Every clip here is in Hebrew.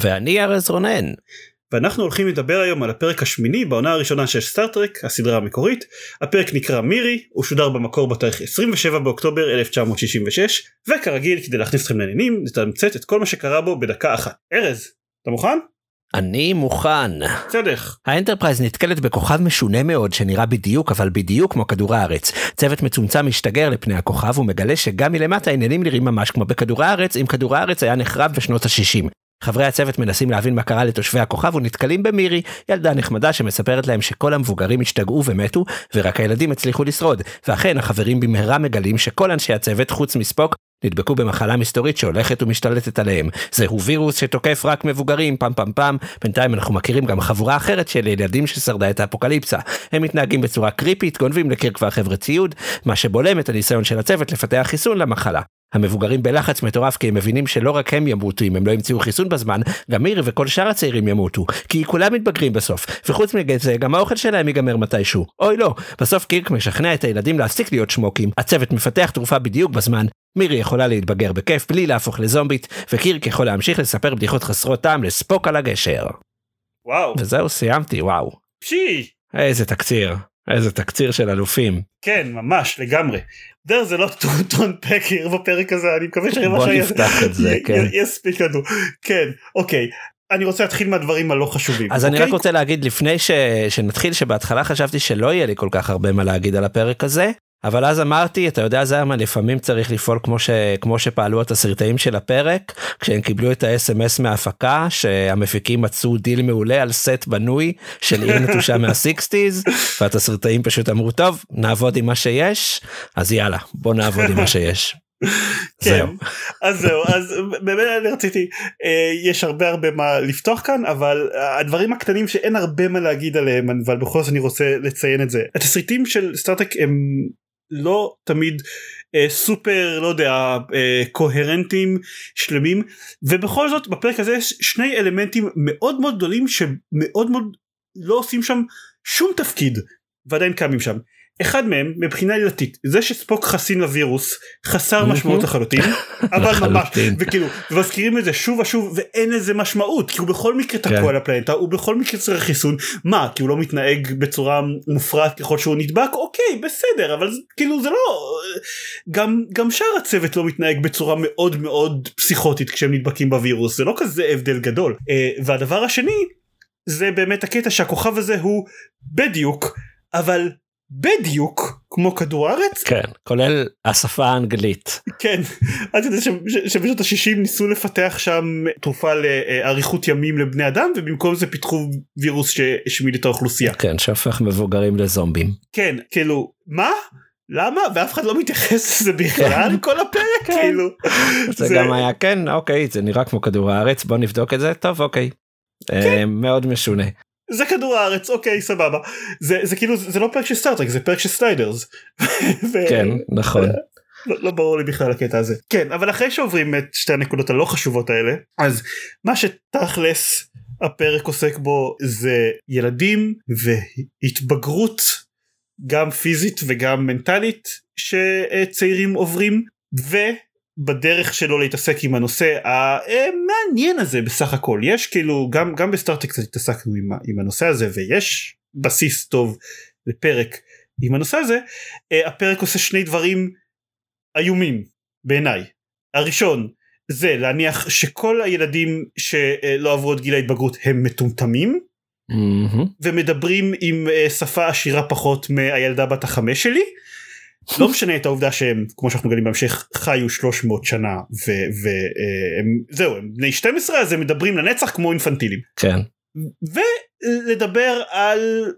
ואני ארז רונן. ואנחנו הולכים לדבר היום על הפרק השמיני בעונה הראשונה של סטארטרק, הסדרה המקורית. הפרק נקרא מירי, הוא שודר במקור בתאריך 27 באוקטובר 1966, וכרגיל כדי להכניס אתכם לעניינים, נתמצת את כל מה שקרה בו בדקה אחת. ארז, אתה מוכן? אני מוכן. צדק. האנטרפרייז נתקלת בכוכב משונה מאוד שנראה בדיוק אבל בדיוק כמו כדור הארץ. צוות מצומצם משתגר לפני הכוכב ומגלה שגם מלמטה העניינים נראים ממש כמו בכדור הארץ אם כדור הארץ היה נחרב בשנות ה-60. חברי הצוות מנסים להבין מה קרה לתושבי הכוכב ונתקלים במירי, ילדה נחמדה שמספרת להם שכל המבוגרים השתגעו ומתו, ורק הילדים הצליחו לשרוד. ואכן, החברים במהרה מגלים שכל אנשי הצוות, חוץ מספוק, נדבקו במחלה מסתורית שהולכת ומשתלטת עליהם. זהו וירוס שתוקף רק מבוגרים, פעם פעם פעם. בינתיים אנחנו מכירים גם חבורה אחרת של ילדים ששרדה את האפוקליפסה. הם מתנהגים בצורה קריפית, גונבים לקירק והחבר'ה ציוד, מה שבולם את הניסיון של הצוות לפתח חיסון למחלה. המבוגרים בלחץ מטורף כי הם מבינים שלא רק הם ימותו אם הם לא ימצאו חיסון בזמן, גם מירי וכל שאר הצעירים ימותו, כי כולם מתבגרים בסוף, וחוץ מזה גם האוכל שלהם ייגמר מתישהו. אוי לא, בסוף קירק משכנע את הילדים להפסיק להיות שמוקים, הצוות מפתח תרופה בדיוק בזמן, מירי יכולה להתבגר בכיף בלי להפוך לזומבית, וקירק יכול להמשיך לספר בדיחות חסרות טעם לספוק על הגשר. וואו. וזהו סיימתי וואו. פשי. איזה תקציר. איזה תקציר של אלופים. כן ממש לגמרי. דר זה לא טון פקר בפרק הזה אני מקווה זה כן. יספיק לנו. כן אוקיי. אני רוצה להתחיל מהדברים הלא חשובים. אז אוקיי? אני רק רוצה להגיד לפני ש... שנתחיל שבהתחלה חשבתי שלא יהיה לי כל כך הרבה מה להגיד על הפרק הזה. אבל אז אמרתי אתה יודע זרמן לפעמים צריך לפעול כמו ש... כמו שפעלו התסריטאים של הפרק כשהם קיבלו את האס.אם.אס מההפקה שהמפיקים מצאו דיל מעולה על סט בנוי של עיר נטושה מה sixties והתסריטאים פשוט אמרו טוב נעבוד עם מה שיש אז יאללה בוא נעבוד עם מה שיש. כן. אז זהו אז באמת אני רציתי אה, יש הרבה הרבה מה לפתוח כאן אבל הדברים הקטנים שאין הרבה מה להגיד עליהם אבל בכל זאת אני רוצה לציין את זה התסריטים של סטארטק הם לא תמיד אה, סופר לא יודע אה, קוהרנטים שלמים ובכל זאת בפרק הזה יש שני אלמנטים מאוד מאוד גדולים שמאוד מאוד לא עושים שם שום תפקיד ועדיין קיימים שם. אחד מהם מבחינה עילתית זה שספוק חסין לווירוס חסר משמעות לחלוטין אבל ממש וכאילו מזכירים את זה שוב ושוב ואין לזה משמעות כי הוא בכל מקרה תקוע על הפלנטה הוא בכל מקרה צריך חיסון. מה כי הוא לא מתנהג בצורה מופרעת ככל שהוא נדבק? אוקיי בסדר אבל כאילו זה לא גם גם שאר הצוות לא מתנהג בצורה מאוד מאוד פסיכוטית כשהם נדבקים בווירוס זה לא כזה הבדל גדול. והדבר השני זה באמת הקטע שהכוכב הזה הוא בדיוק אבל בדיוק כמו כדור הארץ? כן כולל השפה האנגלית. כן. את יודעת שבשנות ה-60 ניסו לפתח שם תרופה לאריכות ימים לבני אדם ובמקום זה פיתחו וירוס שהשמיד את האוכלוסייה. כן שהופך מבוגרים לזומבים. כן כאילו מה? למה? ואף אחד לא מתייחס לזה בכלל כל הפרק כאילו. זה גם היה כן אוקיי זה נראה כמו כדור הארץ בוא נבדוק את זה. טוב אוקיי. כן. מאוד משונה. זה כדור הארץ אוקיי סבבה זה זה כאילו זה לא פרק של סטארטרק זה פרק של סליידרס. כן נכון. לא, לא ברור לי בכלל הקטע הזה כן אבל אחרי שעוברים את שתי הנקודות הלא חשובות האלה אז מה שתכלס הפרק עוסק בו זה ילדים והתבגרות גם פיזית וגם מנטלית שצעירים עוברים ו... בדרך שלו להתעסק עם הנושא המעניין הזה בסך הכל. יש כאילו גם גם בסטארטק קצת התעסקנו עם, עם הנושא הזה ויש בסיס טוב לפרק עם הנושא הזה. uh, הפרק עושה שני דברים איומים בעיניי. הראשון זה להניח שכל הילדים שלא עברו את גיל ההתבגרות הם מטומטמים Mm-hmm. ומדברים עם uh, שפה עשירה פחות מהילדה בת החמש שלי לא משנה את העובדה שהם כמו שאנחנו מגלים בהמשך חיו 300 שנה והם זהו הם בני 12 אז הם מדברים לנצח כמו אינפנטילים. כן. ולדבר על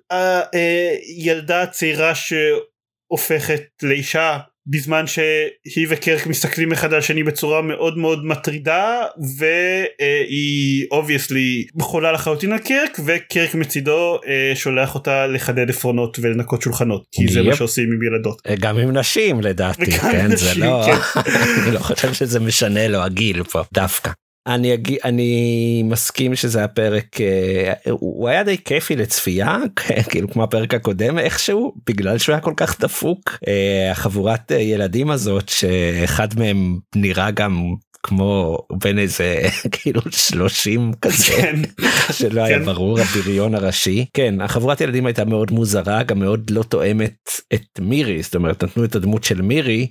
הילדה הצעירה שהופכת לאישה בזמן שהיא וקירק מסתכלים אחד על השני בצורה מאוד מאוד מטרידה והיא obviously חולה לחלוטין על קירק וקירק מצידו אה, שולח אותה לחדד עפרונות ולנקות שולחנות כי זה מה שעושים עם ילדות. גם עם נשים לדעתי, כן, זה לא, כן. אני לא חושב שזה משנה לו הגיל פה דווקא. אני אגיד אני מסכים שזה הפרק אה, הוא היה די כיפי לצפייה כאילו כמו הפרק הקודם איכשהו בגלל שהוא היה כל כך דפוק אה, החבורת ילדים הזאת שאחד מהם נראה גם כמו בין איזה כאילו 30 כזה כן. שלא היה כן. ברור הבריון הראשי כן החברת ילדים הייתה מאוד מוזרה גם מאוד לא תואמת את מירי זאת אומרת נתנו את הדמות של מירי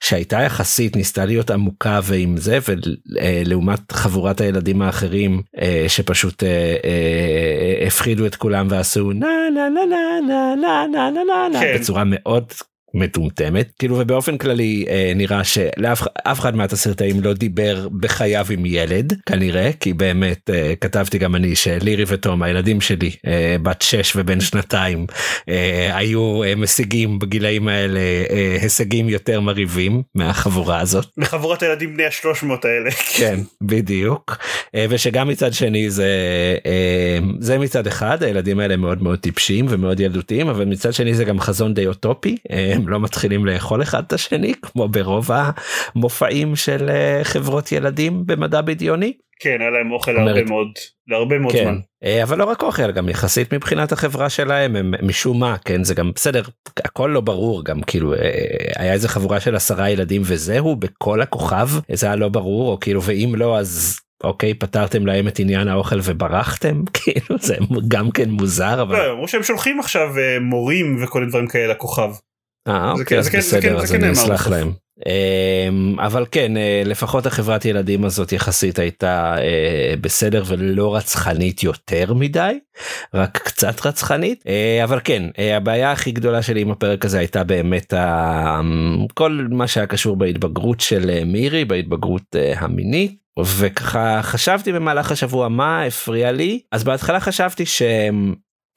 שהייתה יחסית ניסתה להיות עמוקה ועם זה ולעומת חבורת הילדים האחרים אה, שפשוט אה, אה, הפחידו את כולם ועשו נה נה נה נה נה נה נה נה בצורה מאוד מטומטמת כאילו ובאופן כללי אה, נראה שלאף אחד מהתסרטאים לא דיבר בחייו עם ילד כנראה כי באמת אה, כתבתי גם אני שלירי ותום הילדים שלי אה, בת 6 ובן שנתיים אה, היו אה, משיגים בגילאים האלה אה, הישגים יותר מרהיבים מהחבורה הזאת. מחבורת הילדים בני השלוש מאות האלה. כן בדיוק אה, ושגם מצד שני זה אה, זה מצד אחד הילדים האלה מאוד מאוד טיפשים ומאוד ילדותיים אבל מצד שני זה גם חזון די אוטופי. אה, הם לא מתחילים לאכול אחד את השני כמו ברוב המופעים של אה, חברות ילדים במדע בדיוני. כן היה להם אוכל הרבה מאוד להרבה מאוד כן. זמן. אה, אבל לא רק אוכל גם יחסית מבחינת החברה שלהם הם משום מה כן זה גם בסדר הכל לא ברור גם כאילו אה, היה איזה חבורה של עשרה ילדים וזהו בכל הכוכב זה היה לא ברור או כאילו ואם לא אז אוקיי פתרתם להם את עניין האוכל וברחתם כאילו זה גם כן מוזר אבל לא, אמרו שהם שולחים עכשיו מורים וכל דברים כאלה לכוכב. אה אוקיי אז בסדר אז אני אסלח להם. אמ, אבל כן אה, לפחות החברת ילדים הזאת יחסית הייתה אה, בסדר ולא רצחנית יותר מדי רק קצת רצחנית. אה, אבל כן הבעיה הכי גדולה שלי עם הפרק הזה הייתה באמת כל מה שהיה קשור בהתבגרות של מירי בהתבגרות המינית. וככה חשבתי במהלך השבוע מה הפריע לי. אז בהתחלה חשבתי שהם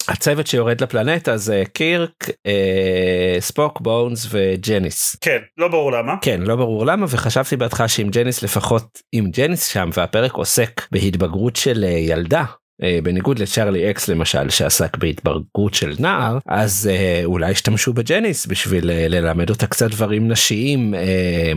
הצוות שיורד לפלנטה זה קירק אה, ספוק בונס וג'ניס. כן לא ברור למה. כן לא ברור למה וחשבתי בהתחלה שעם ג'ניס לפחות עם ג'ניס שם והפרק עוסק בהתבגרות של אה, ילדה אה, בניגוד לצ'ארלי אקס למשל שעסק בהתבגרות של נער אז אה, אולי השתמשו בג'ניס בשביל אה, ללמד אותה קצת דברים נשיים אה,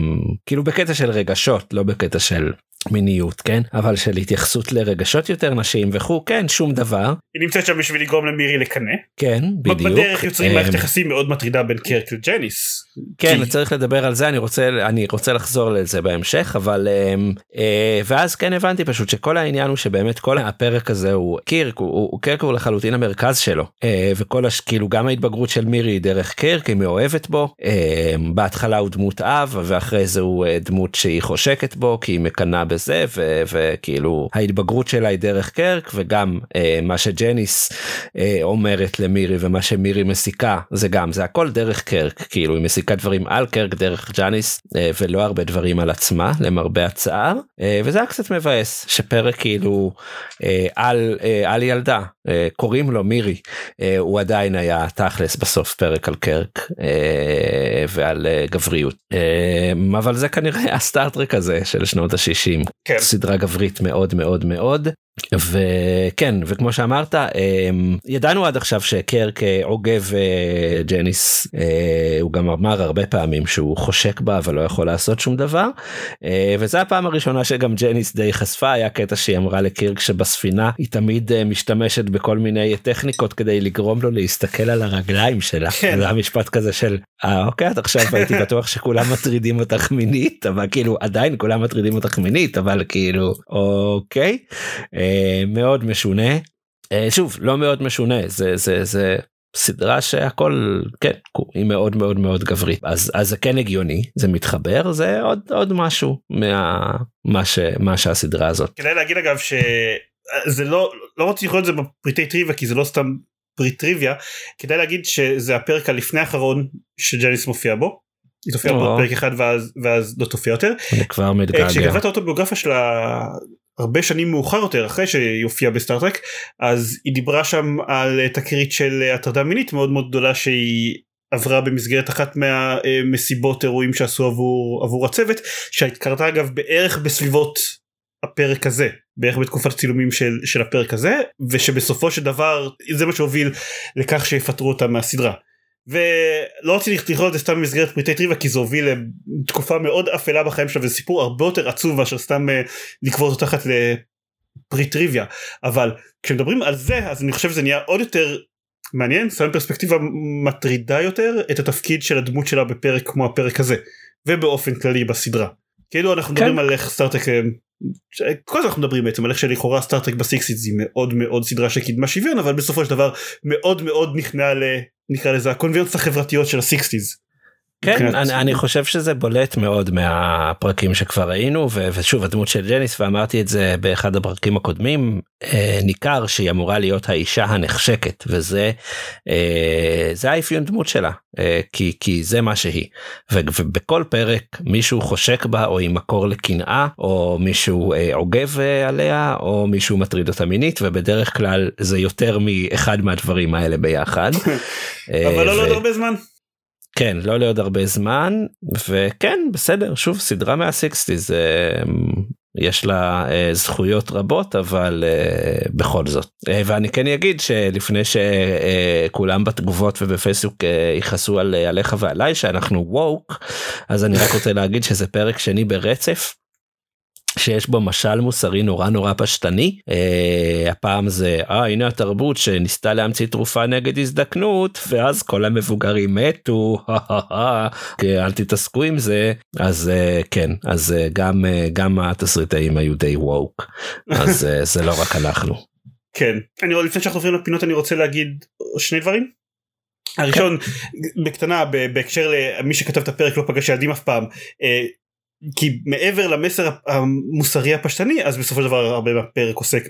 כאילו בקטע של רגשות לא בקטע של מיניות כן אבל של התייחסות לרגשות יותר נשיים וכו' כן שום דבר. היא נמצאת שם בשביל לגרום למירי לקנא. כן בדיוק. בדרך יוצרים אמ, מערכת יחסים מאוד מטרידה בין קירק לג'ניס. כן כי... צריך לדבר על זה אני רוצה אני רוצה לחזור לזה בהמשך אבל אמ, אה, ואז כן הבנתי פשוט שכל העניין הוא שבאמת כל הפרק הזה הוא קירק הוא, הוא קירק הוא לחלוטין המרכז שלו אה, וכל הש... כאילו גם ההתבגרות של מירי היא דרך קירק היא מאוהבת בו אה, בהתחלה הוא דמות אב ואחרי זה הוא דמות שהיא חושקת בו כי היא מקנאה בזה ו, וכאילו ההתבגרות שלה היא דרך קרק וגם אה, מה שג'ניס אה, אומרת למירי ומה שמירי מסיקה זה גם זה הכל דרך קרק. כאילו היא מסיקה דברים על קרק דרך ג'ניס אה, ולא הרבה דברים על עצמה למרבה הצער אה, וזה היה קצת מבאס שפרק כאילו אה, על אה, על ילדה אה, קוראים לו מירי אה, הוא עדיין היה תכלס בסוף פרק על קרק אה, ועל אה, גבריות. אה, אבל זה כנראה הסטארטרק הזה של שנות ה-60 כן. סדרה גברית מאוד מאוד מאוד וכן וכמו שאמרת אמ, ידענו עד עכשיו שקרק אה, עוגב אה, ג'ניס אה, הוא גם אמר הרבה פעמים שהוא חושק בה אבל לא יכול לעשות שום דבר וזה הפעם הראשונה שגם ג'ניס די חשפה היה קטע שהיא אמרה לקירק שבספינה היא תמיד משתמשת בכל מיני טכניקות כדי לגרום לו להסתכל על הרגליים שלה כן. זה המשפט כזה של אה אוקיי את עכשיו הייתי בטוח שכולם מטרידים אותך מינית אבל כאילו עדיין כולם מטרידים אותך מינית אבל כאילו אוקיי. אה, מאוד משונה אה, שוב לא מאוד משונה זה זה זה סדרה שהכל כן היא מאוד מאוד מאוד גברית אז אז זה כן הגיוני זה מתחבר זה עוד עוד משהו מה מה שמה שהסדרה הזאת. כדאי להגיד אגב שזה לא לא רוצה לקרוא את זה בפריטי טריוויה כי זה לא סתם פריט טריוויה כדאי להגיד שזה הפרק הלפני האחרון שג'ניס מופיע בו. היא תופיע בפרק אחד ואז ואז לא תופיע יותר. אני כבר מתגעגע. כשקראת את האוטוביוגרפיה שלה הרבה שנים מאוחר יותר אחרי שהיא הופיעה בסטארטרק אז היא דיברה שם על תקרית של הטרדה מינית מאוד מאוד גדולה שהיא עברה במסגרת אחת מהמסיבות אירועים שעשו עבור עבור הצוות שקרתה אגב בערך בסביבות הפרק הזה בערך בתקופת הצילומים של, של הפרק הזה ושבסופו של דבר זה מה שהוביל לכך שיפטרו אותה מהסדרה. ולא רציתי לכלול את זה סתם במסגרת פריטי טריוויה כי זה הוביל לתקופה מאוד אפלה בחיים שלה וזה סיפור הרבה יותר עצוב מאשר סתם uh, לקבור אותו תחת לפריט טריוויה אבל כשמדברים על זה אז אני חושב שזה נהיה עוד יותר מעניין שם פרספקטיבה מטרידה יותר את התפקיד של הדמות שלה בפרק כמו הפרק הזה ובאופן כללי בסדרה. כאילו אנחנו מדברים כן. על איך סטארטק אה, כל הזמן אנחנו מדברים בעצם על איך שלכאורה סטארטק בסיקסיס היא מאוד מאוד סדרה שקידמה שוויון אבל בסופו של דבר מאוד מאוד נכנעה. נקרא לזה הקונבנשנס החברתיות של ה sixties. כן אני, אני חושב שזה בולט מאוד מהפרקים שכבר ראינו ו, ושוב הדמות של ג'ניס ואמרתי את זה באחד הפרקים הקודמים אה, ניכר שהיא אמורה להיות האישה הנחשקת וזה אה, זה האפיון דמות שלה אה, כי כי זה מה שהיא ו, ובכל פרק מישהו חושק בה או היא מקור לקנאה או מישהו אה, עוגב אה, עליה או מישהו מטריד אותה מינית ובדרך כלל זה יותר מאחד מהדברים האלה ביחד. אבל לא, לא עוד הרבה זמן. כן לא לעוד הרבה זמן וכן בסדר שוב סדרה מהסיקסטיז יש לה uh, זכויות רבות אבל uh, בכל זאת. uh, ואני כן אגיד שלפני שכולם uh, בתגובות ובפייסבוק uh, יכעסו על עליך ועליי שאנחנו ווק אז אני רק רוצה להגיד שזה פרק שני ברצף שיש בו משל מוסרי נורא נורא פשטני אה, הפעם זה אה הנה התרבות שניסתה להמציא תרופה נגד הזדקנות ואז כל המבוגרים מתו אל תתעסקו עם זה אז אה, כן אז אה, גם אה, גם התסריטאים היו די ווק אז אה, זה לא רק אנחנו. כן אני לפני שאנחנו עוברים לפינות אני רוצה להגיד שני דברים. הראשון כן. בקטנה בהקשר למי שכתב את הפרק לא פגש ילדים אף פעם כי מעבר למסר המוסרי הפשטני אז בסופו של דבר הרבה מהפרק עוסק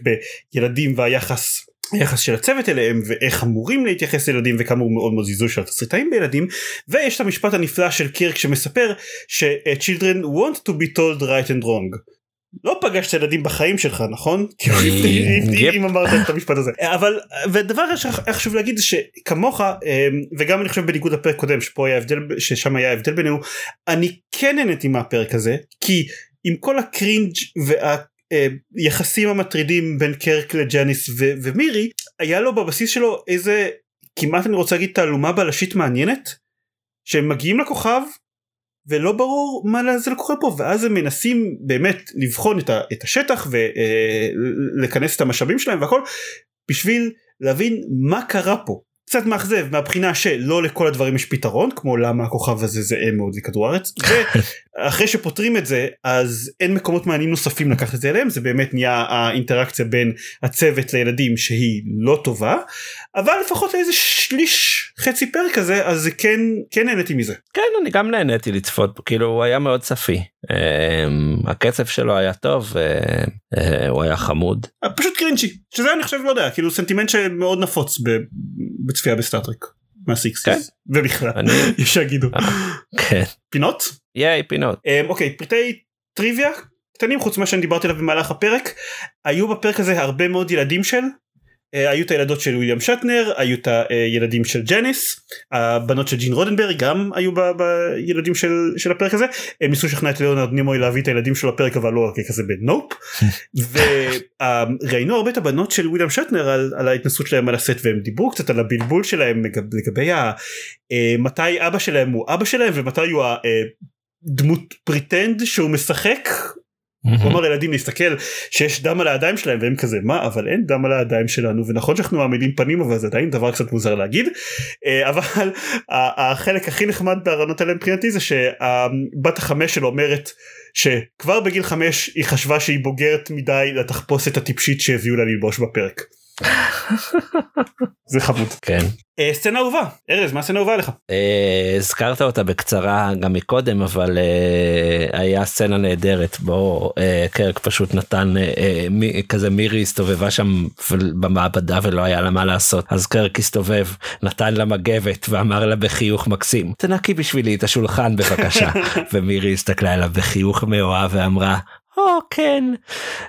בילדים והיחס היחס של הצוות אליהם ואיך אמורים להתייחס לילדים הוא מאוד מאוד זיזוי של התסריטאים בילדים. ויש את המשפט הנפלא של קירק שמספר ש- children want to be told right and wrong לא פגשת ילדים בחיים שלך נכון? אם אמרת את המשפט הזה. אבל ודבר שחשוב להגיד שכמוך אמ, וגם אני חושב בניגוד לפרק קודם שפה היה הבדל ששם היה הבדל בינינו אני כן נהניתי מהפרק הזה כי עם כל הקרינג' והיחסים המטרידים בין קרק לג'אניס ומירי היה לו בבסיס שלו איזה כמעט אני רוצה להגיד תעלומה בלשית מעניינת שהם מגיעים לכוכב ולא ברור מה זה קורה פה ואז הם מנסים באמת לבחון את, ה, את השטח ולכנס אה, את המשאבים שלהם והכל בשביל להבין מה קרה פה קצת מאכזב מהבחינה שלא לכל הדברים יש פתרון כמו למה הכוכב הזה זהה מאוד לכדור הארץ ואחרי שפותרים את זה אז אין מקומות מעניינים נוספים לקחת את זה אליהם זה באמת נהיה האינטראקציה בין הצוות לילדים שהיא לא טובה אבל לפחות לאיזה שליש חצי פרק כזה אז זה כן כן נהניתי מזה. כן אני גם נהניתי לצפות כאילו הוא היה מאוד צפי אמ, הקצב שלו היה טוב הוא היה חמוד. פשוט cringy שזה אני חושב לא יודע כאילו סנטימנט שמאוד נפוץ בצפייה בסטארטרק. מה sixties כן. ובכלל אני... יש שיגידו. אה, כן. פינות? yay פינות. אוקיי pretty טריוויה קטנים חוץ ממה שאני דיברתי עליו במהלך הפרק היו בפרק הזה הרבה מאוד ילדים של אה, היו את הילדות של וויליאם שטנר, היו את הילדים של ג'ניס, הבנות של ג'ין רודנברג גם היו בילדים של, של הפרק הזה, הם ניסו לשכנע את ליאונרד נימוי להביא את הילדים שלו לפרק אבל לא כזה בנופ, וראינו הרבה את הבנות של וויליאם שטנר על, על ההתנסות שלהם על הסט והם דיברו קצת על הבלבול שלהם לגבי ה, אה, מתי אבא שלהם הוא אבא שלהם ומתי הוא הדמות pretend שהוא משחק הוא אמר לילדים להסתכל שיש דם על הידיים שלהם והם כזה מה אבל אין דם על הידיים שלנו? ונכון שאנחנו מעמידים פנים אבל זה עדיין דבר קצת מוזר להגיד. אה, אבל החלק הכי נחמד בהרעיונות האלה מבחינתי זה שבת החמש שלו אומרת שכבר בגיל חמש היא חשבה שהיא בוגרת מדי לתחפושת הטיפשית שהביאו לה ללבוש בפרק. זה חמוד. כן. אה, סצנה אהובה ארז מה סצנה אהובה לך? אה, הזכרת אותה בקצרה גם מקודם אבל אה, היה סצנה נהדרת בו קרק פשוט נתן כזה מירי הסתובבה שם במעבדה ולא היה לה מה לעשות אז קרק הסתובב נתן לה מגבת ואמר לה בחיוך מקסים תנקי בשבילי את השולחן בבקשה ומירי הסתכלה עליו בחיוך מאוהב ואמרה או כן.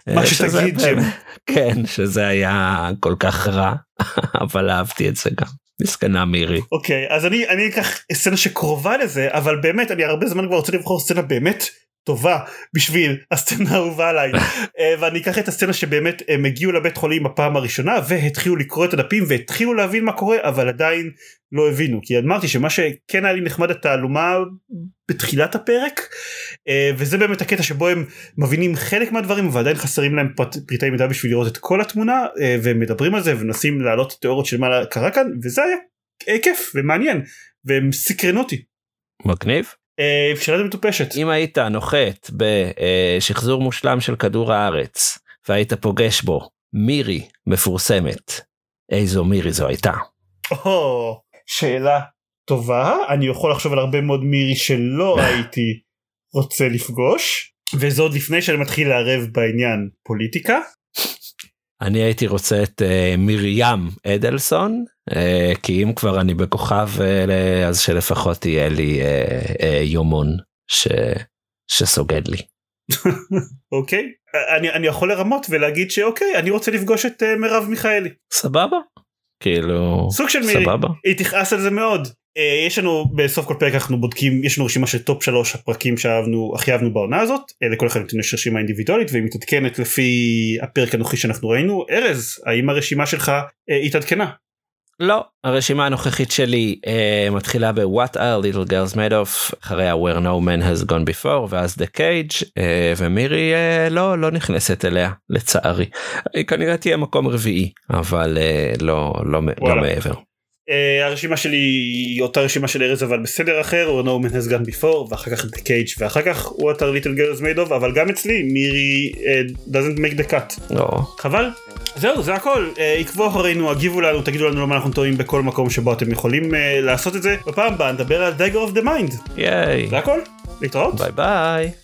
מה שתגיד ג'ם. כן שזה היה כל כך רע אבל אהבתי את זה גם. מסכנה מירי. אוקיי אז אני אני אקח סצנה שקרובה לזה אבל באמת אני הרבה זמן כבר רוצה לבחור סצנה באמת טובה בשביל הסצנה האהובה עליי אה, ואני אקח את הסצנה שבאמת הם הגיעו לבית חולים בפעם הראשונה והתחילו לקרוא את הדפים והתחילו להבין מה קורה אבל עדיין לא הבינו כי אמרתי שמה שכן היה לי נחמד התעלומה בתחילת הפרק אה, וזה באמת הקטע שבו הם מבינים חלק מהדברים ועדיין חסרים להם פרט, פריטי מידע בשביל לראות את כל התמונה אה, והם מדברים על זה ומנסים להעלות תיאוריות של מה קרה כאן וזה היה כיף ומעניין והם סקרנו אותי. מגניב. שאלה מטופשת. אם היית נוחת בשחזור מושלם של כדור הארץ והיית פוגש בו מירי מפורסמת איזו מירי זו הייתה. או, שאלה טובה אני יכול לחשוב על הרבה מאוד מירי שלא הייתי רוצה לפגוש וזה עוד לפני שאני מתחיל לערב בעניין פוליטיקה. אני הייתי רוצה את uh, מרים אדלסון uh, כי אם כבר אני בכוכב uh, אז שלפחות יהיה לי uh, uh, יומון ש... שסוגד לי. אוקיי okay. אני, אני יכול לרמות ולהגיד שאוקיי אני רוצה לפגוש את uh, מרב מיכאלי. סבבה. כאילו סוג של סבבה. היא תכעס על זה מאוד. Uh, יש לנו בסוף כל פרק אנחנו בודקים יש לנו רשימה של טופ שלוש הפרקים שאהבנו הכי אהבנו בעונה הזאת uh, לכל אחד יש רשימה אינדיבידואלית והיא מתעדכנת לפי הפרק הנוכחי שאנחנו ראינו ארז האם הרשימה שלך uh, התעדכנה. לא. הרשימה הנוכחית שלי uh, מתחילה ב-What are little girls made of? אחריה where no man has gone before ואז the cage uh, ומירי uh, לא לא נכנסת אליה לצערי. היא כנראה תהיה מקום רביעי אבל uh, לא לא, לא מעבר. Uh, הרשימה שלי היא אותה רשימה של ארז אבל בסדר אחר or no man has gone before ואחר כך the cage ואחר כך what are little girls made of אבל גם אצלי מירי uh, doesn't make the cut. לא. חבל. זהו זה הכל uh, עקבו אחרינו הגיבו לנו תגידו לנו למה אנחנו טועים בכל מקום שבו אתם יכולים uh, לעשות את זה בפעם הבאה נדבר על dagger of the mind. ייי. זה הכל להתראות. ביי ביי.